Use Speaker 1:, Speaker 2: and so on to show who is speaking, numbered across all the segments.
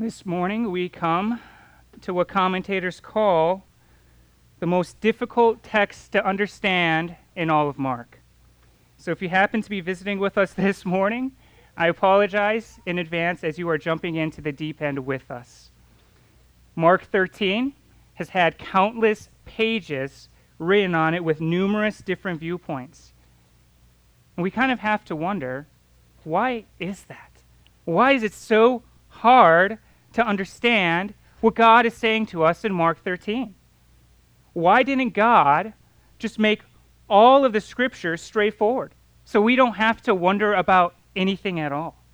Speaker 1: This morning we come to what commentators call the most difficult text to understand in all of Mark. So if you happen to be visiting with us this morning, I apologize in advance as you are jumping into the deep end with us. Mark 13 has had countless pages written on it with numerous different viewpoints. And we kind of have to wonder why is that? Why is it so hard to understand what God is saying to us in Mark 13? Why didn't God just make all of the scriptures straightforward so we don't have to wonder about anything at all?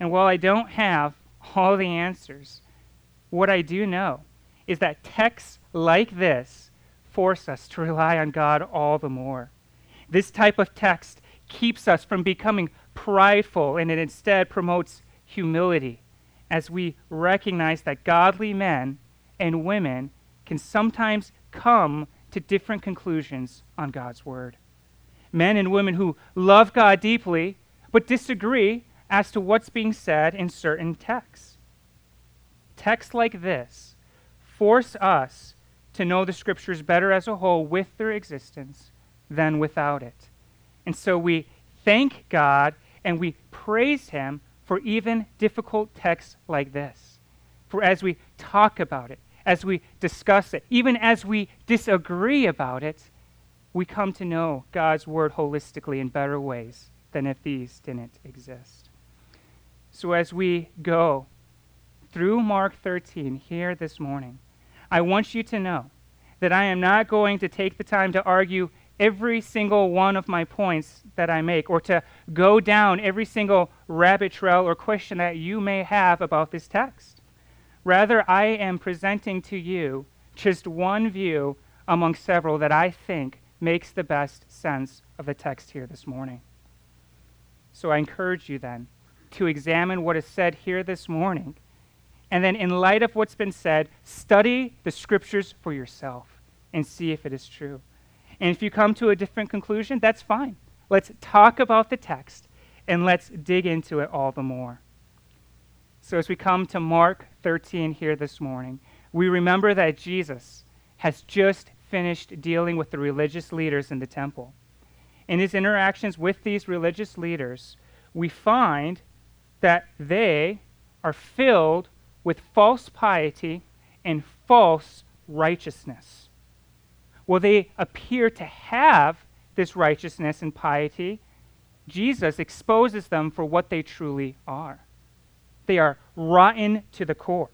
Speaker 1: And while I don't have all the answers, what I do know is that texts like this force us to rely on God all the more. This type of text keeps us from becoming prideful and it instead promotes humility as we recognize that godly men and women can sometimes come to different conclusions on God's word. Men and women who love God deeply but disagree as to what's being said in certain texts. Texts like this force us to know the scriptures better as a whole with their existence than without it. And so we thank God and we praise Him for even difficult texts like this. For as we talk about it, as we discuss it, even as we disagree about it, we come to know God's Word holistically in better ways than if these didn't exist. So as we go through Mark 13 here this morning, I want you to know that I am not going to take the time to argue every single one of my points that I make or to go down every single rabbit trail or question that you may have about this text. Rather, I am presenting to you just one view among several that I think makes the best sense of the text here this morning. So I encourage you then to examine what is said here this morning. And then, in light of what's been said, study the scriptures for yourself and see if it is true. And if you come to a different conclusion, that's fine. Let's talk about the text and let's dig into it all the more. So, as we come to Mark 13 here this morning, we remember that Jesus has just finished dealing with the religious leaders in the temple. In his interactions with these religious leaders, we find that they are filled with false piety and false righteousness. Well, they appear to have this righteousness and piety. Jesus exposes them for what they truly are. They are rotten to the core.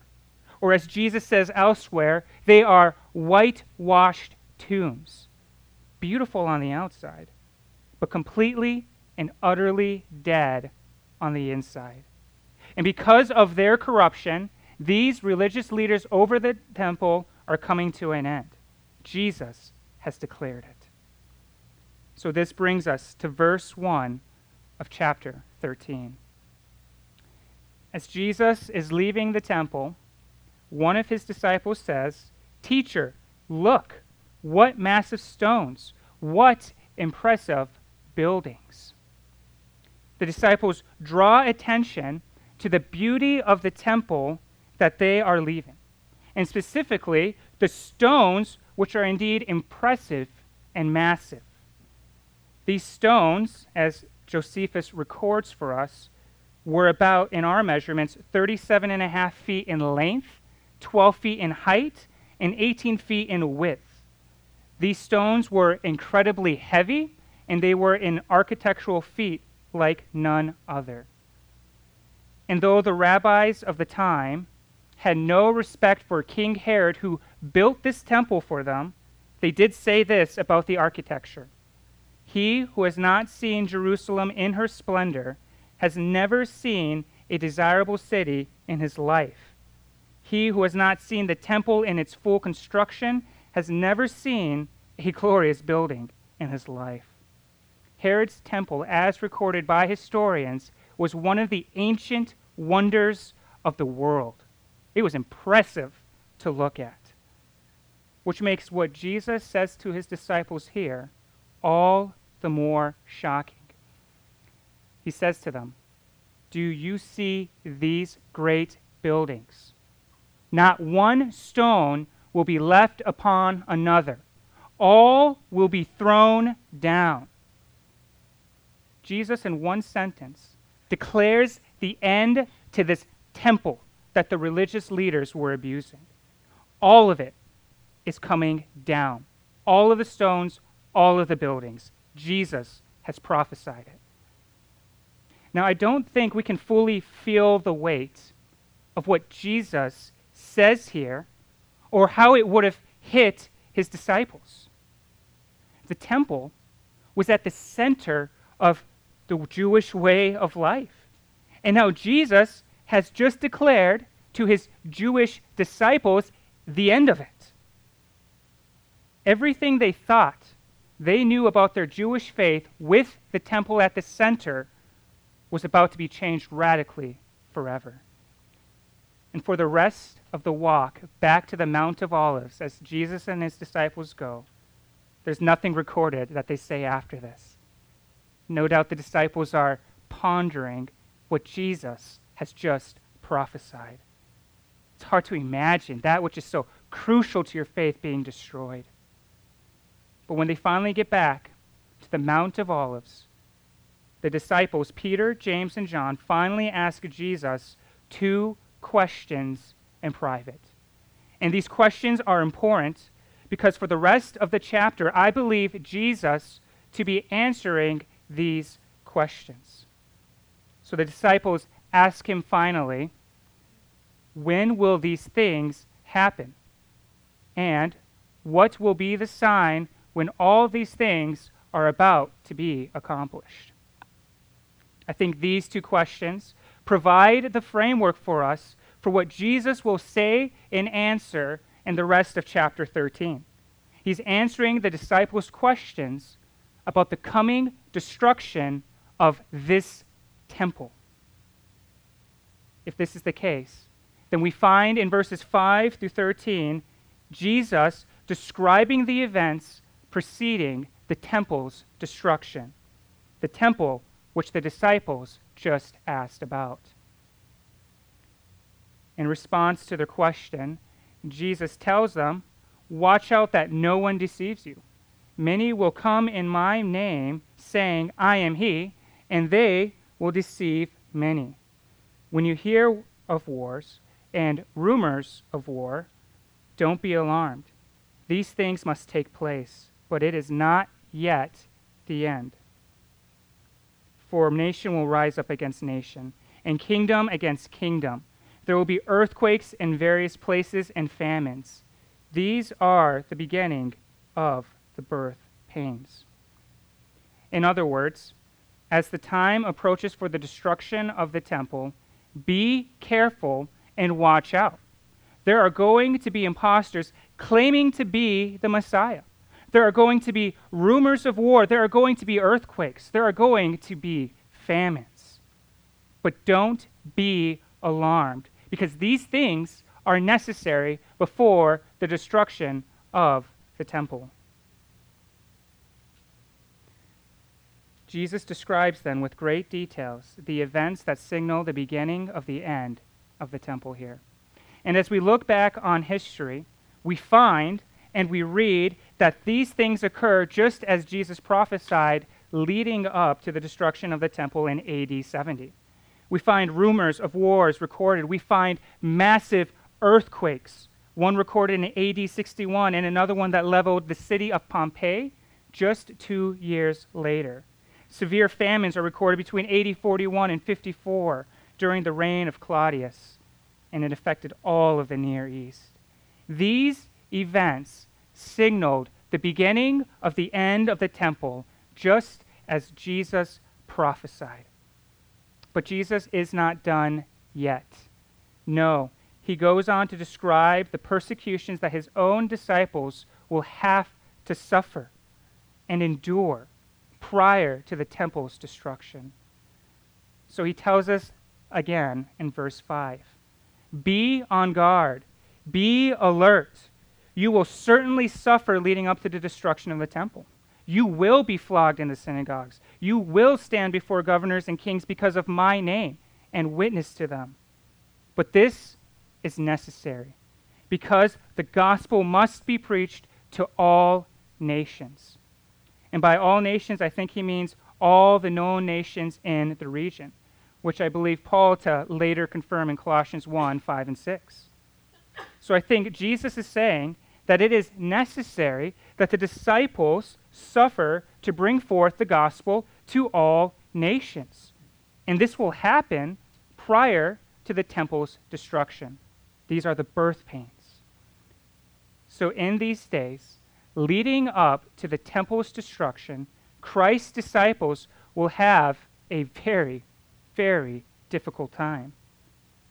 Speaker 1: Or, as Jesus says elsewhere, they are whitewashed tombs, beautiful on the outside, but completely and utterly dead on the inside. And because of their corruption, these religious leaders over the temple are coming to an end. Jesus has declared it. So this brings us to verse 1 of chapter 13. As Jesus is leaving the temple, one of his disciples says, Teacher, look, what massive stones, what impressive buildings. The disciples draw attention to the beauty of the temple that they are leaving, and specifically the stones which are indeed impressive and massive. These stones, as Josephus records for us, were about, in our measurements, 37 and a half feet in length, 12 feet in height, and 18 feet in width. These stones were incredibly heavy, and they were in architectural feat like none other. And though the rabbis of the time had no respect for King Herod, who built this temple for them, they did say this about the architecture He who has not seen Jerusalem in her splendor has never seen a desirable city in his life. He who has not seen the temple in its full construction has never seen a glorious building in his life. Herod's temple, as recorded by historians, was one of the ancient wonders of the world. It was impressive to look at, which makes what Jesus says to his disciples here all the more shocking. He says to them, Do you see these great buildings. Not one stone will be left upon another. All will be thrown down. Jesus, in one sentence, declares the end to this temple that the religious leaders were abusing. All of it is coming down. All of the stones, all of the buildings. Jesus has prophesied it. Now, I don't think we can fully feel the weight of what Jesus says here or how it would have hit his disciples. The temple was at the center of the Jewish way of life. And now Jesus has just declared to his Jewish disciples the end of it. Everything they thought they knew about their Jewish faith with the temple at the center was about to be changed radically forever. And for the rest of the walk back to the Mount of Olives, as Jesus and his disciples go, there's nothing recorded that they say after this. No doubt the disciples are pondering what Jesus has just prophesied. It's hard to imagine that which is so crucial to your faith being destroyed. But when they finally get back to the Mount of Olives, the disciples, Peter, James, and John, finally ask Jesus two questions in private. And these questions are important because for the rest of the chapter, I believe Jesus to be answering these questions. So the disciples ask him finally, When will these things happen? And what will be the sign when all these things are about to be accomplished? I think these two questions provide the framework for us for what Jesus will say in answer in the rest of chapter 13. He's answering the disciples' questions about the coming destruction of this temple. If this is the case, then we find in verses 5 through 13 Jesus describing the events preceding the temple's destruction. The temple which the disciples just asked about. In response to their question, Jesus tells them, Watch out that no one deceives you. Many will come in my name, saying, I am he, and they will deceive many. When you hear of wars and rumors of war, don't be alarmed. These things must take place, but it is not yet the end for nation will rise up against nation, and kingdom against kingdom. There will be earthquakes in various places and famines. These are the beginning of the birth pains. In other words, as the time approaches for the destruction of the temple, be careful and watch out. There are going to be impostors claiming to be the Messiah. There are going to be rumors of war. There are going to be earthquakes. There are going to be famines. But don't be alarmed because these things are necessary before the destruction of the temple. Jesus describes then with great details the events that signal the beginning of the end of the temple here. And as we look back on history, we find and we read that these things occur just as Jesus prophesied leading up to the destruction of the temple in AD 70. We find rumors of wars recorded. We find massive earthquakes, one recorded in AD 61 and another one that leveled the city of Pompeii just two years later. Severe famines are recorded between AD 41 and 54 during the reign of Claudius, and it affected all of the Near East. These events signaled the beginning of the end of the temple, just as Jesus prophesied. But Jesus is not done yet. No, he goes on to describe the persecutions that his own disciples will have to suffer and endure prior to the temple's destruction. So he tells us again in verse 5 Be on guard, be alert you will certainly suffer leading up to the destruction of the temple. You will be flogged in the synagogues. You will stand before governors and kings because of my name and witness to them. But this is necessary because the gospel must be preached to all nations. And by all nations, I think he means all the known nations in the region, which I believe Paul to later confirm in Colossians 1 5 and 6. So I think Jesus is saying that it is necessary that the disciples suffer to bring forth the gospel to all nations. And this will happen prior to the temple's destruction. These are the birth pains. So, in these days, leading up to the temple's destruction, Christ's disciples will have a very, very difficult time.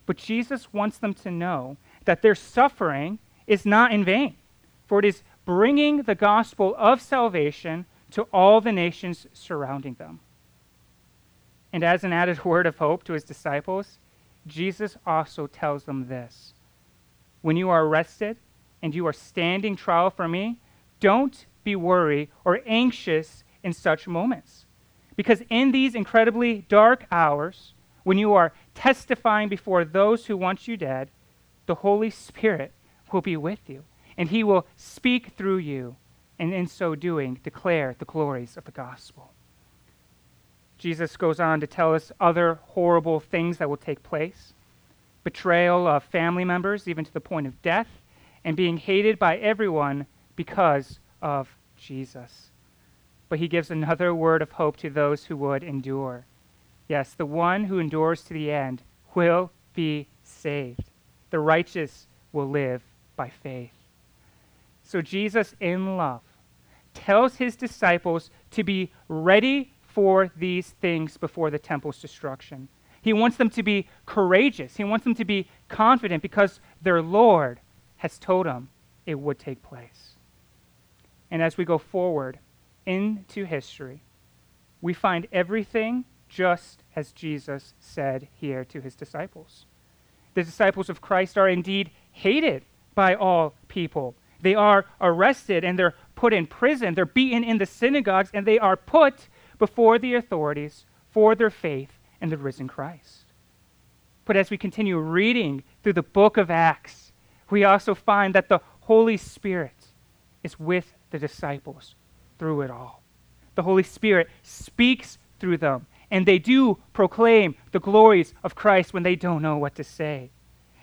Speaker 1: But Jesus wants them to know that their suffering is not in vain, for it is bringing the gospel of salvation to all the nations surrounding them. And as an added word of hope to his disciples, Jesus also tells them this When you are arrested and you are standing trial for me, don't be worried or anxious in such moments. Because in these incredibly dark hours, when you are testifying before those who want you dead, the Holy Spirit will be with you, and he will speak through you, and in so doing, declare the glories of the gospel. Jesus goes on to tell us other horrible things that will take place betrayal of family members, even to the point of death, and being hated by everyone because of Jesus. But he gives another word of hope to those who would endure. Yes, the one who endures to the end will be saved. The righteous will live by faith. So Jesus, in love, tells his disciples to be ready for these things before the temple's destruction. He wants them to be courageous. He wants them to be confident because their Lord has told them it would take place. And as we go forward into history, we find everything just as Jesus said here to his disciples. The disciples of Christ are indeed hated by all people. They are arrested and they're put in prison. They're beaten in the synagogues and they are put before the authorities for their faith in the risen Christ. But as we continue reading through the book of Acts, we also find that the Holy Spirit is with the disciples through it all. The Holy Spirit speaks through them, and they do proclaim the glories of Christ when they don't know what to say.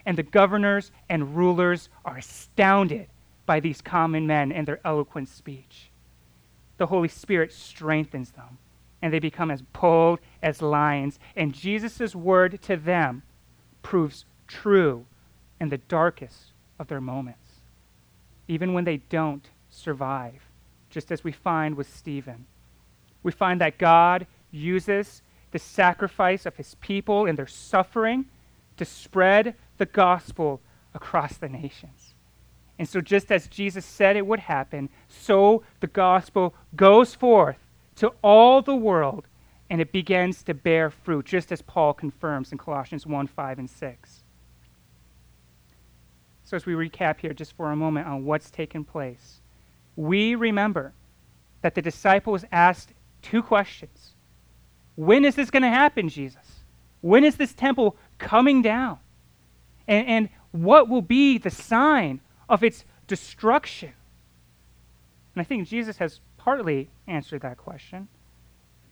Speaker 1: And the governors and rulers are astounded by these common men and their eloquent speech the Holy Spirit strengthens them, and they become as bold as lions. And Jesus' word to them proves true in the darkest of their moments, even when they don't survive, just as we find with Stephen. We find that God uses the sacrifice of his people and their suffering to spread the gospel across the nations. And so, just as Jesus said it would happen, so the gospel goes forth to all the world and it begins to bear fruit, just as Paul confirms in Colossians 1 5 and 6. So, as we recap here just for a moment on what's taken place, we remember that the disciples asked two questions When is this going to happen, Jesus? When is this temple coming down? And, and what will be the sign of its destruction? And I think Jesus has partly answered that question.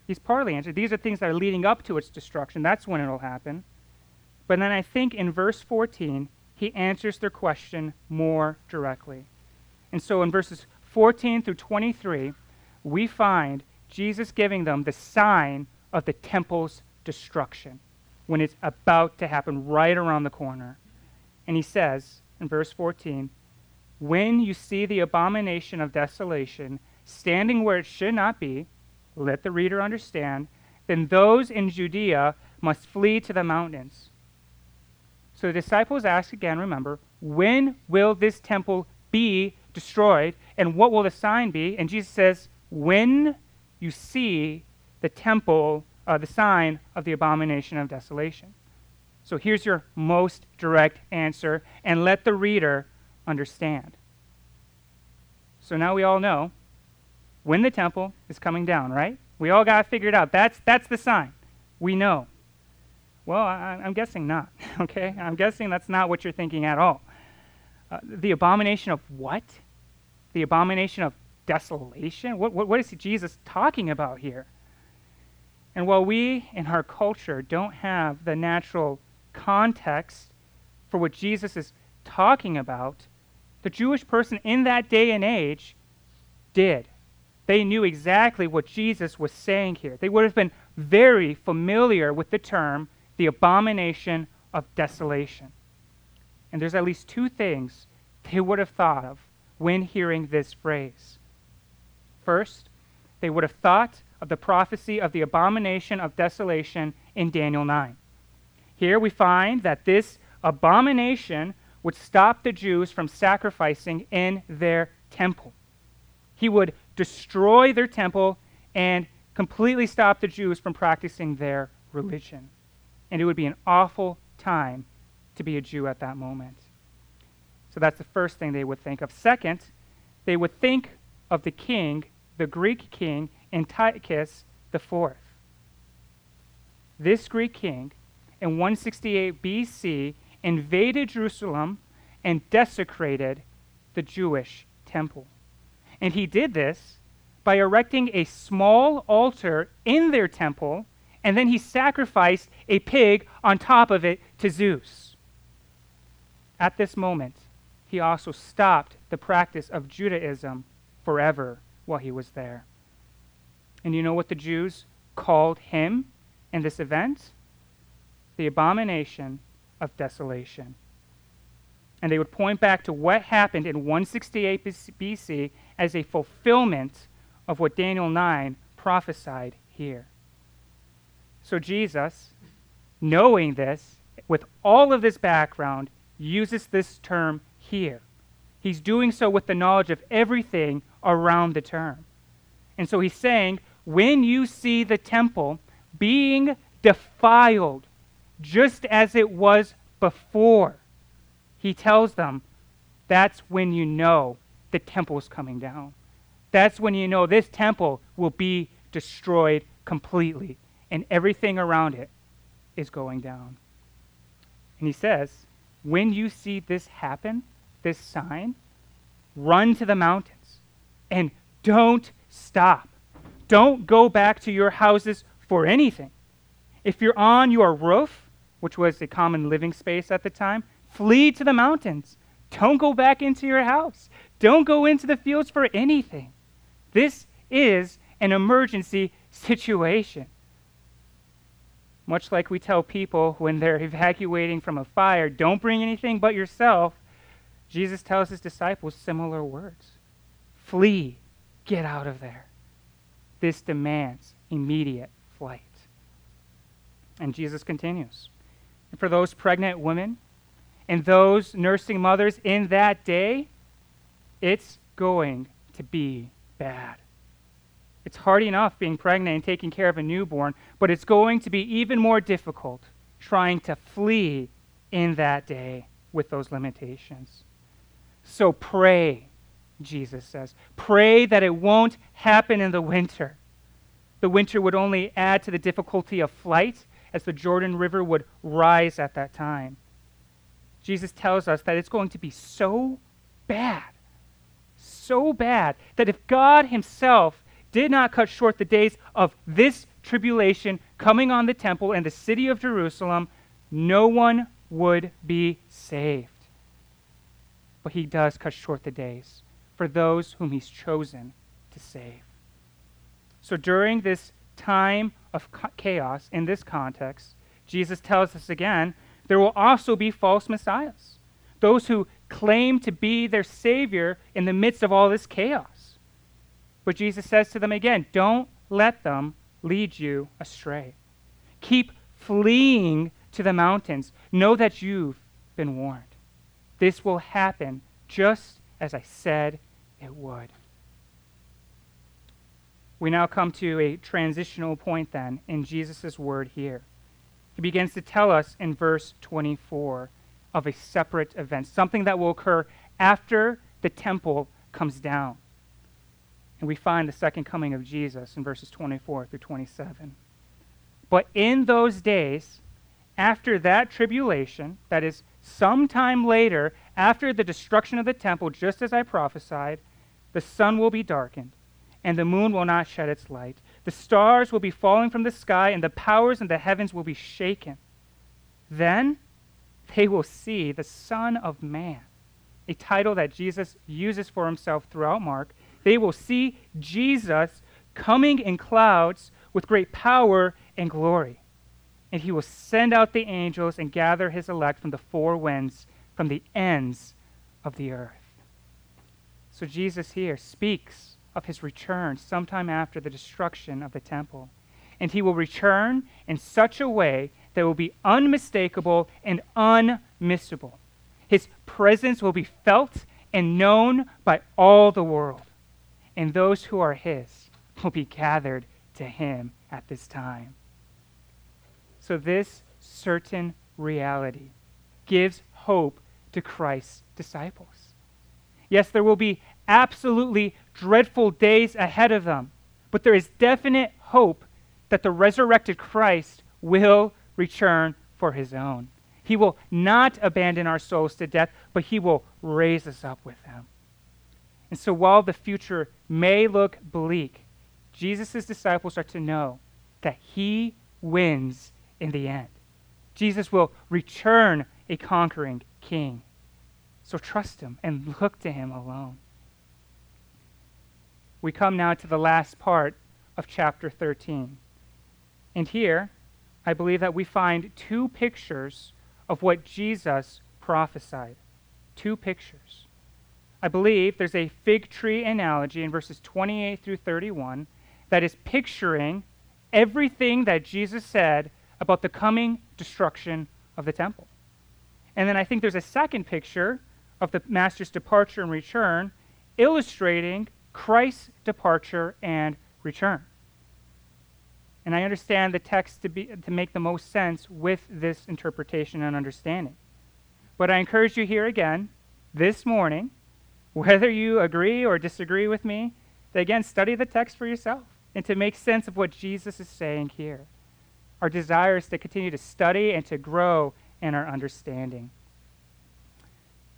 Speaker 1: He's partly answered. These are things that are leading up to its destruction. That's when it'll happen. But then I think in verse 14, he answers their question more directly. And so in verses 14 through 23, we find Jesus giving them the sign of the temple's destruction when it's about to happen right around the corner. And he says in verse 14, when you see the abomination of desolation standing where it should not be, let the reader understand, then those in Judea must flee to the mountains. So the disciples ask again, remember, when will this temple be destroyed? And what will the sign be? And Jesus says, when you see the temple, uh, the sign of the abomination of desolation. So here's your most direct answer, and let the reader understand. So now we all know when the temple is coming down, right? We all got to figure it figured out. That's, that's the sign. We know. Well, I, am guessing not, okay? I'm guessing that's not what you're thinking at all. Uh, the abomination of what? The abomination of desolation? What, what, what is Jesus talking about here? And while we in our culture don't have the natural context for what Jesus is talking about, the Jewish person in that day and age did. They knew exactly what Jesus was saying here. They would have been very familiar with the term the abomination of desolation. And there's at least two things they would have thought of when hearing this phrase. First, they would have thought of the prophecy of the abomination of desolation in Daniel 9. Here we find that this abomination would stop the Jews from sacrificing in their temple. He would destroy their temple and completely stop the Jews from practicing their religion. And it would be an awful time to be a Jew at that moment. So that's the first thing they would think of. Second, they would think of the king, the Greek king, Antiochus IV. This Greek king, in 168 BC, invaded Jerusalem and desecrated the Jewish temple. And he did this by erecting a small altar in their temple, and then he sacrificed a pig on top of it to Zeus. At this moment, he also stopped the practice of Judaism forever while he was there. And you know what the Jews called him in this event? The abomination of desolation. And they would point back to what happened in 168 BC as a fulfillment of what Daniel 9 prophesied here. So Jesus, knowing this, with all of this background, uses this term here. He's doing so with the knowledge of everything around the term. And so he's saying, when you see the temple being defiled, just as it was before, he tells them that's when you know the temple is coming down. That's when you know this temple will be destroyed completely and everything around it is going down. And he says, when you see this happen, this sign, run to the mountains and don't stop. Don't go back to your houses for anything. If you're on your roof, which was a common living space at the time, flee to the mountains. Don't go back into your house. Don't go into the fields for anything. This is an emergency situation. Much like we tell people when they're evacuating from a fire, don't bring anything but yourself, Jesus tells his disciples similar words Flee, get out of there. This demands immediate flight. And Jesus continues and for those pregnant women and those nursing mothers in that day, it's going to be bad. It's hard enough being pregnant and taking care of a newborn, but it's going to be even more difficult trying to flee in that day with those limitations. So pray, Jesus says. Pray that it won't happen in the winter. The winter would only add to the difficulty of flight as the Jordan River would rise at that time. Jesus tells us that it's going to be so bad, so bad, that if God Himself did not cut short the days of this tribulation coming on the temple and the city of Jerusalem, no one would be saved. But He does cut short the days for those whom He's chosen to save. So during this time of chaos in this context, Jesus tells us again there will also be false messiahs, those who claim to be their Savior in the midst of all this chaos. But Jesus says to them again, don't let them lead you astray. Keep fleeing to the mountains. Know that you've been warned. This will happen just as I said it would. We now come to a transitional point then in Jesus' word here. He begins to tell us in verse 24 of a separate event, something that will occur after the temple comes down. And we find the second coming of Jesus in verses 24 through 27. But in those days, after that tribulation, that is, sometime later, after the destruction of the temple, just as I prophesied, the sun will be darkened, and the moon will not shed its light. The stars will be falling from the sky, and the powers in the heavens will be shaken. Then they will see the Son of Man, a title that Jesus uses for himself throughout Mark. They will see Jesus coming in clouds with great power and glory and he will send out the angels and gather his elect from the four winds, from the ends of the earth. So Jesus here speaks of his return sometime after the destruction of the temple. And he will return in such a way that will be unmistakable and unmissable. His presence will be felt and known by all the world. And those who are his will be gathered to him at this time. So, this certain reality gives hope to Christ's disciples. Yes, there will be absolutely dreadful days ahead of them, but there is definite hope that the resurrected Christ will return for his own. He will not abandon our souls to death, but he will raise us up with him. And so while the future may look bleak, Jesus' disciples are to know that he wins in the end. Jesus will return a conquering king. So trust him and look to him alone. We come now to the last part of chapter 13. And here, I believe that we find two pictures of what Jesus prophesied. Two pictures. I believe there's a fig tree analogy in verses 28 through 31 that is picturing everything that Jesus said about the coming destruction of the temple. And then I think there's a second picture of the master's departure and return, illustrating Christ's departure and return. And I understand the text to, be, to make the most sense with this interpretation and understanding. But I encourage you here again, this morning, whether you agree or disagree with me, to again study the text for yourself and to make sense of what Jesus is saying here. Our desires to continue to study and to grow in our understanding.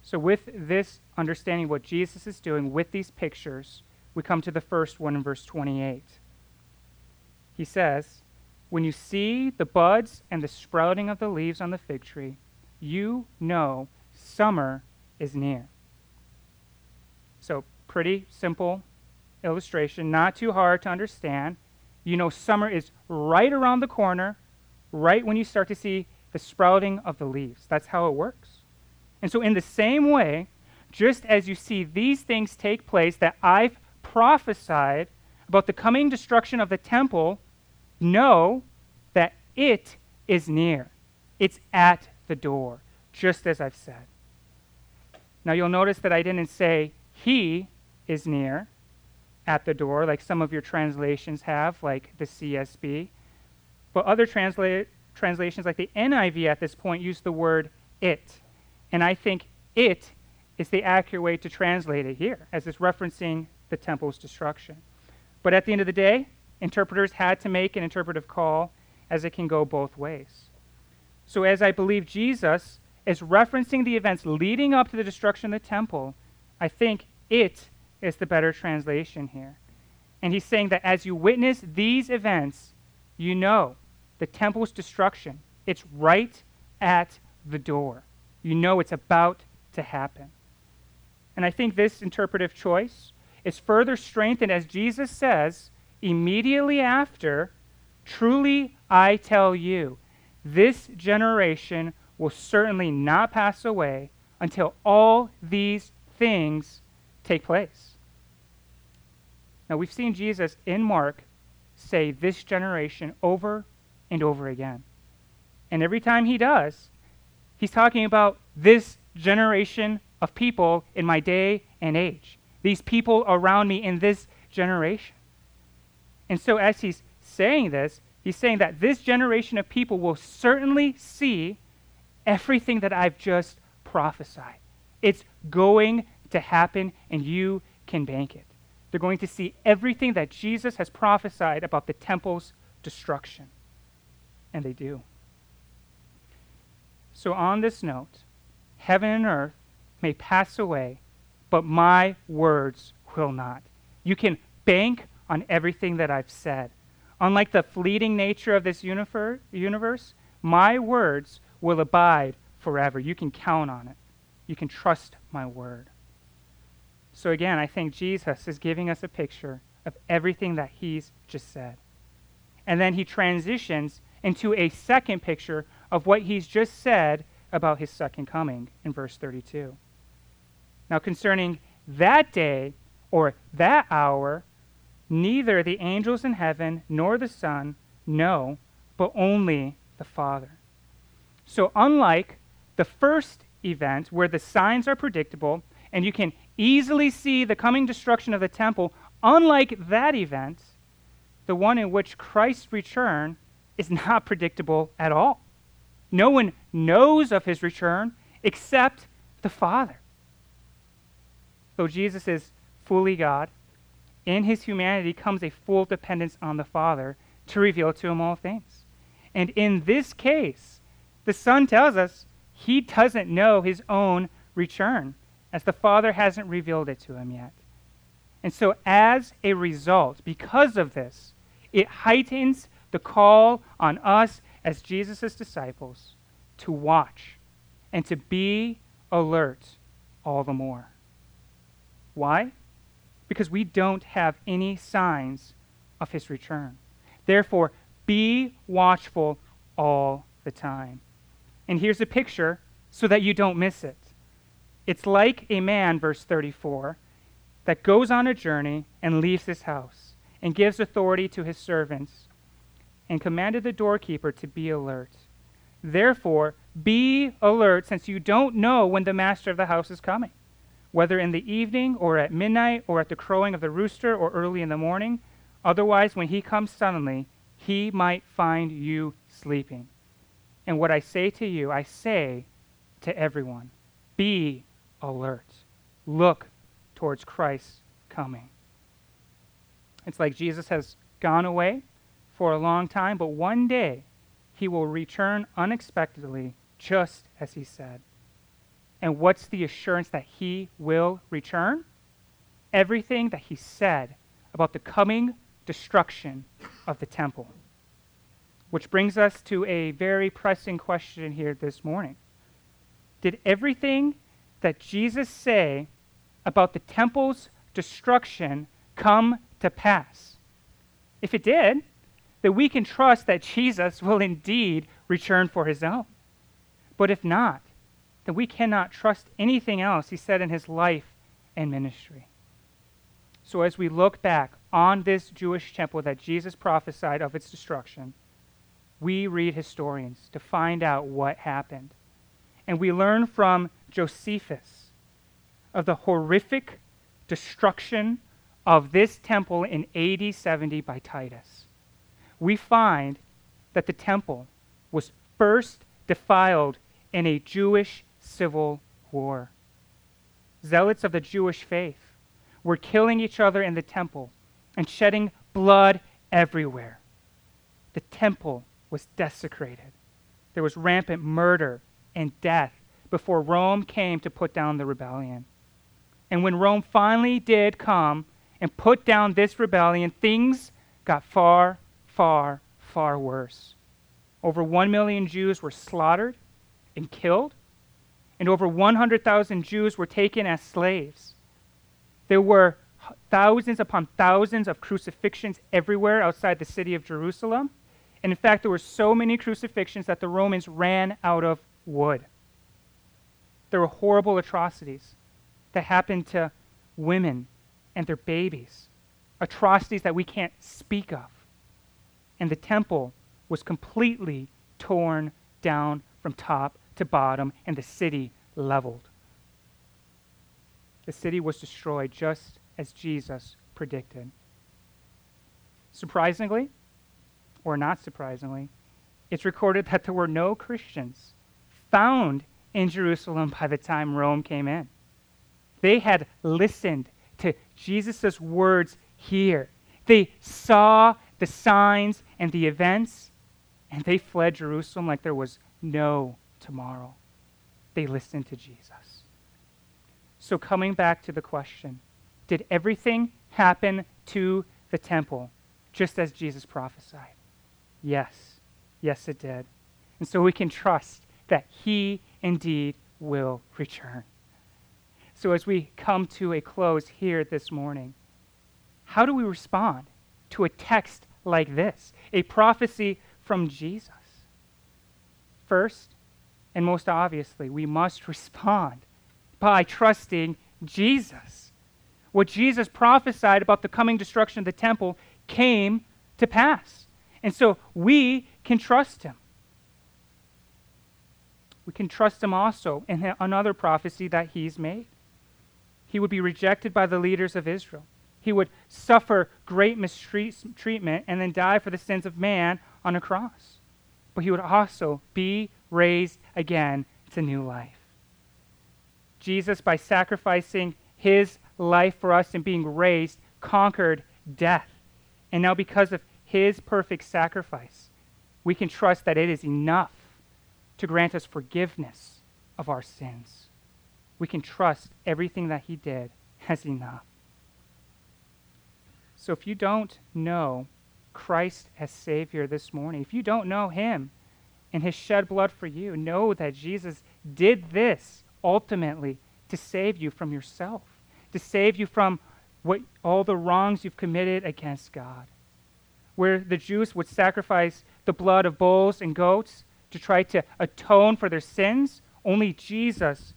Speaker 1: So, with this understanding what Jesus is doing with these pictures, we come to the first one in verse 28. He says, When you see the buds and the sprouting of the leaves on the fig tree, you know summer is near. So, pretty simple illustration, not too hard to understand you know summer is right around the corner, right when you start to see the sprouting of the leaves. That's how it works. And so, in the same way, just as you see these things take place that I've prophesied about the coming destruction of the temple, know that it is near. It's at the door, just as I've said. Now, you'll notice that I didn't say he is near at the door, like some of your translations have, like the CSB. But other transla- translations, like the NIV at this point, use the word it. And I think it is the accurate way to translate it here, as it's referencing the temple's destruction. But at the end of the day, interpreters had to make an interpretive call, as it can go both ways. So, as I believe Jesus is referencing the events leading up to the destruction of the temple, I think it is the better translation here. And he's saying that as you witness these events, you know the temple's destruction. It's right at the door. You know it's about to happen. And I think this interpretive choice is further strengthened as Jesus says immediately after, Truly I tell you, this generation will certainly not pass away until all these things take place. Now, we've seen Jesus in Mark say this generation over and over again. And every time he does, he's talking about this generation of people in my day and age, these people around me in this generation. And so, as he's saying this, he's saying that this generation of people will certainly see everything that I've just prophesied. It's going to happen, and you can bank it. They're going to see everything that Jesus has prophesied about the temple's destruction. And they do. So, on this note, heaven and earth may pass away, but my words will not. You can bank on everything that I've said. Unlike the fleeting nature of this universe, my words will abide forever. You can count on it. You can trust my word. So, again, I think Jesus is giving us a picture of everything that he's just said. And then he transitions into a second picture of what he's just said about his second coming in verse 32. Now, concerning that day or that hour, neither the angels in heaven nor the Son know, but only the Father. So, unlike the first event where the signs are predictable and you can easily see the coming destruction of the temple, unlike that event, the one in which Christ's return is not predictable at all. No one knows of his return except the Father. Though Jesus is fully God, in his humanity comes a full dependence on the Father to reveal to him all things. And in this case, the Son tells us he doesn't know his own return, as the Father hasn't revealed it to him yet. And so, as a result, because of this, it heightens the call on us as Jesus' disciples to watch and to be alert all the more. Why? Because we don't have any signs of his return. Therefore, be watchful all the time. And here's a picture so that you don't miss it. It's like a man, verse 34, that goes on a journey and leaves his house and gives authority to his servants and commanded the doorkeeper to be alert. Therefore, be alert since you don't know when the master of the house is coming, whether in the evening or at midnight or at the crowing of the rooster or early in the morning. Otherwise, when he comes suddenly, he might find you sleeping. And what I say to you, I say to everyone be alert. Look towards Christ's coming. It's like Jesus has gone away for a long time, but one day he will return unexpectedly, just as he said. And what's the assurance that he will return? Everything that he said about the coming destruction of the temple. Which brings us to a very pressing question here this morning. Did everything that Jesus say about the temple's destruction come to pass? If it did, that we can trust that Jesus will indeed return for his own. But if not, then we cannot trust anything else he said in his life and ministry. So as we look back on this Jewish temple that Jesus prophesied of its destruction, we read historians to find out what happened. And we learn from Josephus of the horrific destruction of this temple in AD 70 by Titus we find that the temple was first defiled in a Jewish civil war. Zealots of the Jewish faith were killing each other in the temple and shedding blood everywhere. The temple was desecrated. There was rampant murder and death before Rome came to put down the rebellion. And when Rome finally did come and put down this rebellion, things got far far, far worse. Over 1 million Jews were slaughtered and killed, and over 100,000 Jews were taken as slaves. There were thousands upon thousands of crucifixions everywhere outside the city of Jerusalem. And in fact, there were so many crucifixions that the Romans ran out of wood. There were horrible atrocities that happened to women and their babies, atrocities that we can't speak of and the temple was completely torn down from top to bottom, and the city leveled. The city was destroyed just as Jesus predicted. Surprisingly, or not surprisingly, it's recorded that there were no Christians found in Jerusalem by the time Rome came in. They had listened to Jesus' words here. They saw the signs and the events, and they fled Jerusalem like there was no tomorrow. They listened to Jesus. So, coming back to the question did everything happen to the temple just as Jesus prophesied? Yes. Yes, it did. And so we can trust that he indeed will return. So, as we come to a close here this morning, how do we respond to a text like this, a prophecy from Jesus? First, and most obviously, we must respond by trusting Jesus. What Jesus prophesied about the coming destruction of the temple came to pass. And so we can trust him. We can trust him also in another prophecy that he's made. He would be rejected by the leaders of Israel. He would suffer great mistreatment and then die for the sins of man on a cross. But he would also be raised again to new life. Jesus, by sacrificing his life for us and being raised, conquered death. And now, because of his perfect sacrifice, we can trust that it is enough to grant us forgiveness of our sins. We can trust everything that he did as enough. So if you don't know Christ as Savior this morning, if you don't know him and his shed blood for you, know that Jesus did this ultimately to save you from yourself, to save you from what, all the wrongs you've committed against God where the Jews would sacrifice the blood of bulls and goats to try to atone for their sins, only Jesus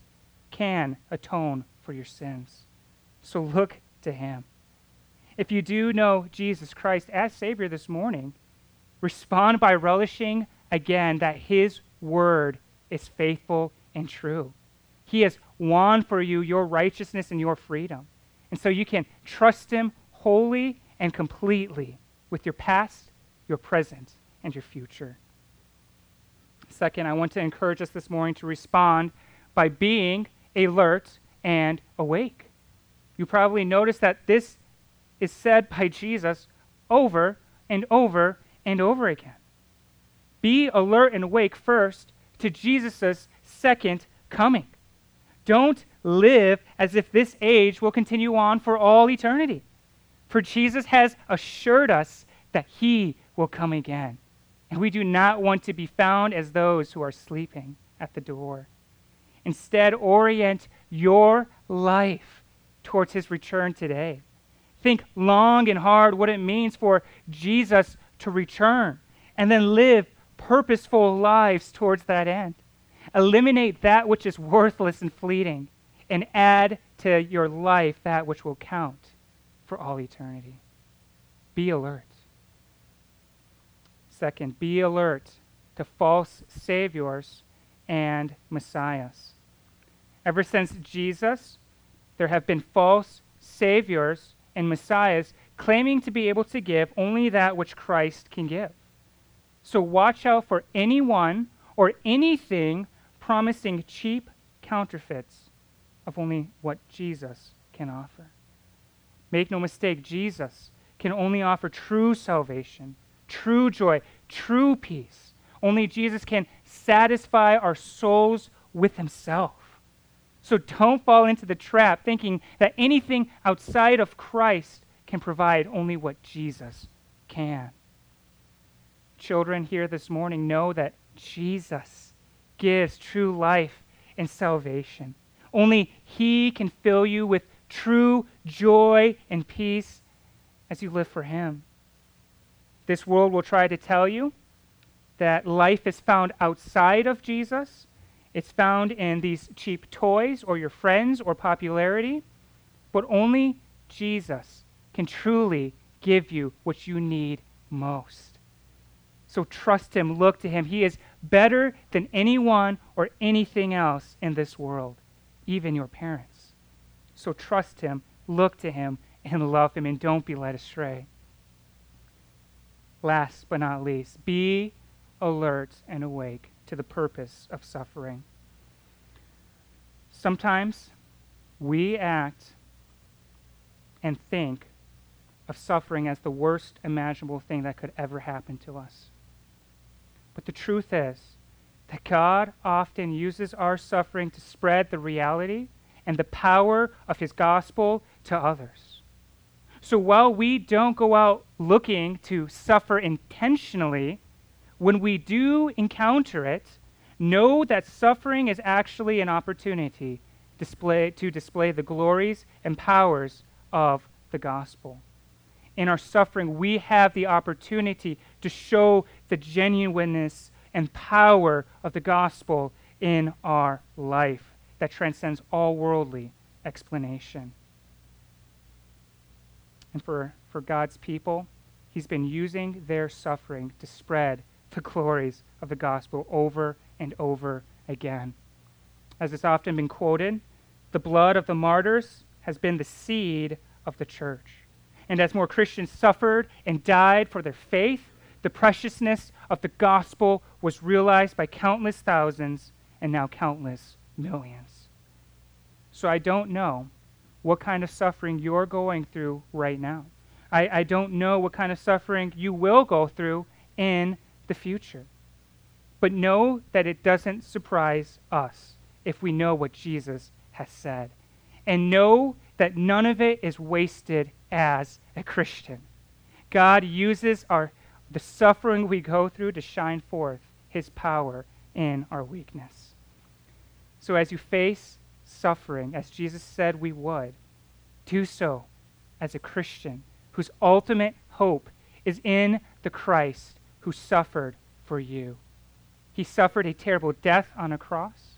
Speaker 1: can atone for your sins. So look to him. If you do know Jesus Christ as Savior this morning, respond by relishing again that his word is faithful and true. He has won for you your righteousness and your freedom. And so you can trust him wholly and completely with your past, your present, and your future. Second, I want to encourage us this morning to respond by being alert and awake. You probably noticed that this is said by Jesus over and over and over again. Be alert and awake first to Jesus' second coming. Don't live as if this age will continue on for all eternity. For Jesus has assured us that he will come again. And we do not want to be found as those who are sleeping at the door. Instead, orient your life towards his return today. Think long and hard what it means for Jesus to return, and then live purposeful lives towards that end. Eliminate that which is worthless and fleeting, and add to your life that which will count for all eternity. Be alert. Second, be alert to false saviors and messiahs. Ever since Jesus, there have been false saviors and messiahs claiming to be able to give only that which Christ can give. So watch out for anyone or anything promising cheap counterfeits of only what Jesus can offer. Make no mistake, Jesus can only offer true salvation, true joy, true peace. Only Jesus can satisfy our souls with himself. So don't fall into the trap thinking that anything outside of Christ can provide only what Jesus can. Children here this morning know that Jesus gives true life and salvation. Only He can fill you with true joy and peace as you live for Him. This world will try to tell you that life is found outside of Jesus. It's found in these cheap toys or your friends or popularity. But only Jesus can truly give you what you need most. So trust Him, look to Him. He is better than anyone or anything else in this world, even your parents. So trust Him, look to Him, and love Him, and don't be led astray. Last but not least, be alert and awake to the purpose of suffering. Sometimes we act and think of suffering as the worst imaginable thing that could ever happen to us. But the truth is that God often uses our suffering to spread the reality and the power of his gospel to others. So while we don't go out looking to suffer intentionally, when we do encounter it, know that suffering is actually an opportunity display, to display the glories and powers of the gospel. In our suffering, we have the opportunity to show the genuineness and power of the gospel in our life that transcends all worldly explanation. And for, for God's people, He's been using their suffering to spread the glories of the gospel over and over again. As it's often been quoted, the blood of the martyrs has been the seed of the church. And as more Christians suffered and died for their faith, the preciousness of the gospel was realized by countless thousands and now countless millions. So I don't know what kind of suffering you're going through right now. I, I don't know what kind of suffering you will go through in the future. But know that it doesn't surprise us if we know what Jesus has said. And know that none of it is wasted as a Christian. God uses our the suffering we go through to shine forth his power in our weakness. So as you face suffering, as Jesus said we would, do so as a Christian whose ultimate hope is in the Christ who suffered for you. He suffered a terrible death on a cross,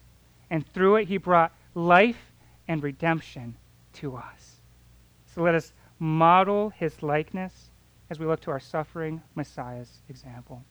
Speaker 1: and through it he brought life and redemption to us. So let us model his likeness as we look to our suffering Messiah's example.